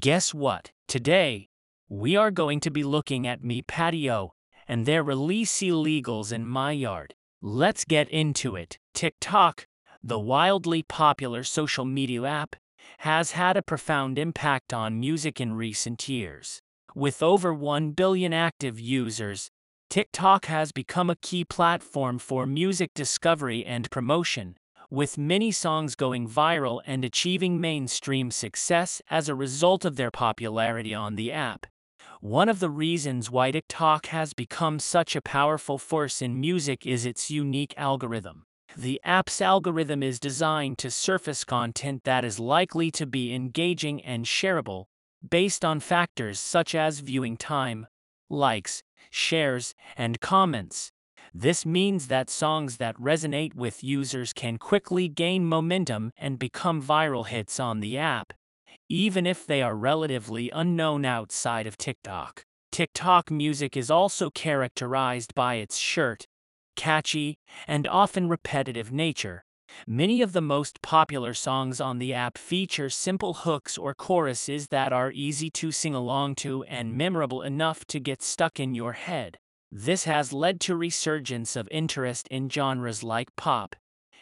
Guess what? Today, we are going to be looking at Mi Patio and their release illegals in my yard. Let's get into it. TikTok, the wildly popular social media app, has had a profound impact on music in recent years. With over 1 billion active users, TikTok has become a key platform for music discovery and promotion, with many songs going viral and achieving mainstream success as a result of their popularity on the app. One of the reasons why TikTok has become such a powerful force in music is its unique algorithm. The app's algorithm is designed to surface content that is likely to be engaging and shareable, based on factors such as viewing time, likes, shares, and comments. This means that songs that resonate with users can quickly gain momentum and become viral hits on the app, even if they are relatively unknown outside of TikTok. TikTok music is also characterized by its short, catchy, and often repetitive nature, Many of the most popular songs on the app feature simple hooks or choruses that are easy to sing along to and memorable enough to get stuck in your head. This has led to resurgence of interest in genres like pop,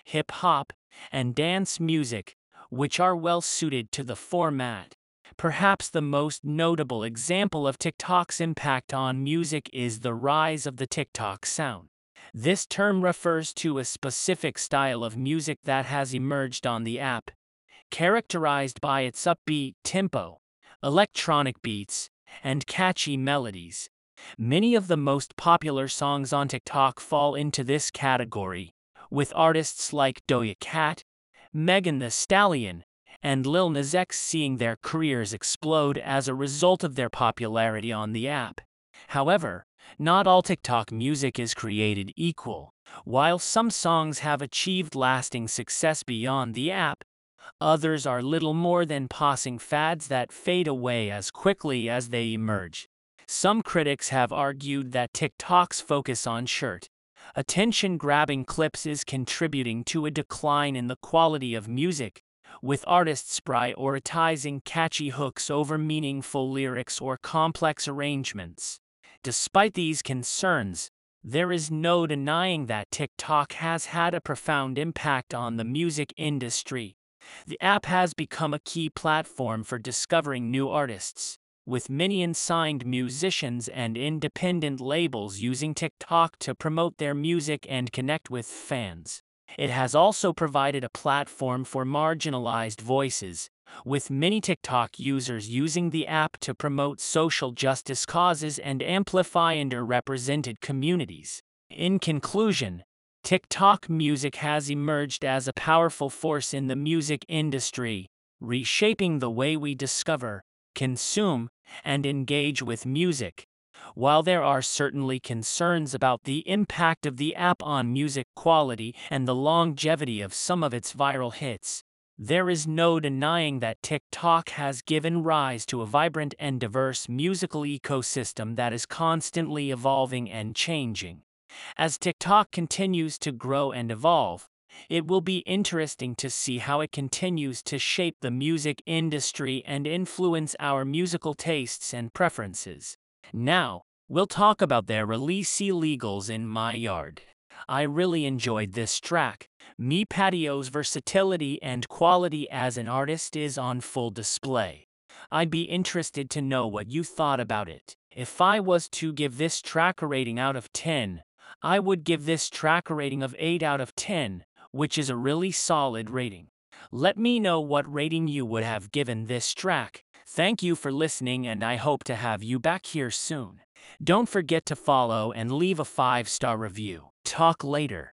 hip hop, and dance music, which are well suited to the format. Perhaps the most notable example of TikTok's impact on music is the rise of the TikTok sound. This term refers to a specific style of music that has emerged on the app, characterized by its upbeat tempo, electronic beats, and catchy melodies. Many of the most popular songs on TikTok fall into this category, with artists like Doja Cat, Megan Thee Stallion, and Lil Nas X seeing their careers explode as a result of their popularity on the app. However, not all TikTok music is created equal. While some songs have achieved lasting success beyond the app, others are little more than passing fads that fade away as quickly as they emerge. Some critics have argued that TikTok's focus on short, attention-grabbing clips is contributing to a decline in the quality of music, with artists prioritizing catchy hooks over meaningful lyrics or complex arrangements. Despite these concerns, there is no denying that TikTok has had a profound impact on the music industry. The app has become a key platform for discovering new artists, with many unsigned musicians and independent labels using TikTok to promote their music and connect with fans. It has also provided a platform for marginalized voices, with many TikTok users using the app to promote social justice causes and amplify underrepresented communities. In conclusion, TikTok music has emerged as a powerful force in the music industry, reshaping the way we discover, consume, and engage with music. While there are certainly concerns about the impact of the app on music quality and the longevity of some of its viral hits, there is no denying that TikTok has given rise to a vibrant and diverse musical ecosystem that is constantly evolving and changing. As TikTok continues to grow and evolve, it will be interesting to see how it continues to shape the music industry and influence our musical tastes and preferences. Now, we'll talk about their release illegals in my yard. I really enjoyed this track. Mi Patio's versatility and quality as an artist is on full display. I'd be interested to know what you thought about it. If I was to give this track a rating out of 10, I would give this track a rating of 8 out of 10, which is a really solid rating. Let me know what rating you would have given this track. Thank you for listening and I hope to have you back here soon. Don't forget to follow and leave a 5-star review. Talk later.